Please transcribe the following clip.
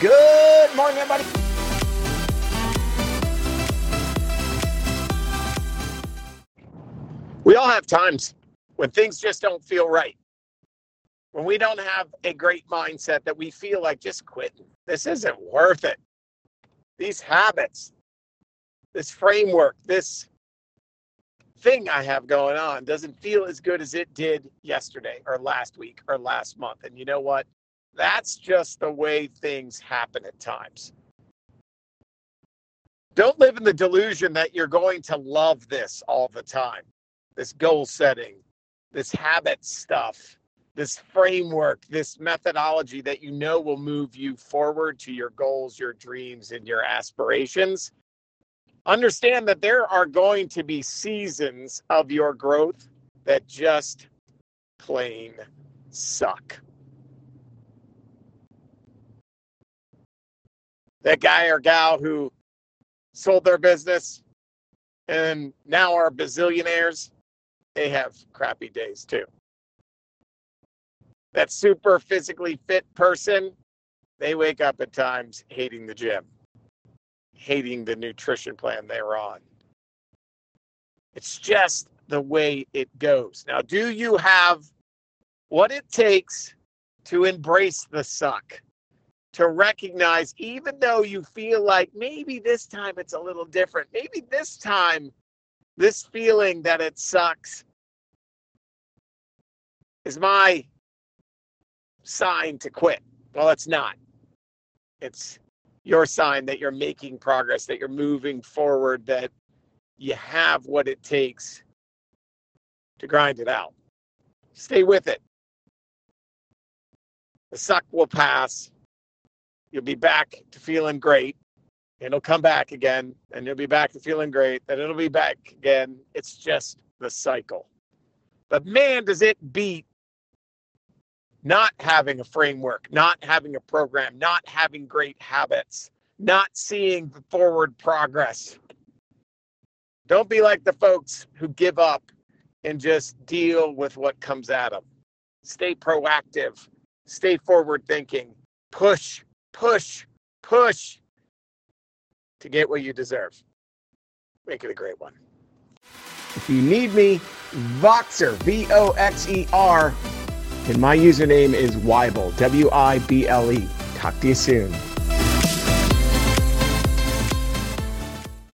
Good morning, everybody. We all have times when things just don't feel right. When we don't have a great mindset that we feel like just quitting. This isn't worth it. These habits, this framework, this thing I have going on doesn't feel as good as it did yesterday or last week or last month. And you know what? That's just the way things happen at times. Don't live in the delusion that you're going to love this all the time. This goal setting, this habit stuff, this framework, this methodology that you know will move you forward to your goals, your dreams, and your aspirations understand that there are going to be seasons of your growth that just plain suck. That guy or gal who sold their business and now are bazillionaires, they have crappy days too. That super physically fit person, they wake up at times hating the gym hating the nutrition plan they're on. It's just the way it goes. Now, do you have what it takes to embrace the suck? To recognize, even though you feel like maybe this time it's a little different, maybe this time this feeling that it sucks is my sign to quit. Well, it's not. It's your sign that you're making progress, that you're moving forward, that you have what it takes to grind it out. Stay with it. The suck will pass. You'll be back to feeling great. And it'll come back again, and you'll be back to feeling great. Then it'll be back again. It's just the cycle. But man, does it beat not having a framework, not having a program, not having great habits, not seeing the forward progress. Don't be like the folks who give up and just deal with what comes at them. Stay proactive, stay forward thinking, push, push, push to get what you deserve. Make it a great one. If you need me, Voxer, V O X E R and my username is Wible, W I B L E. Talk to you soon.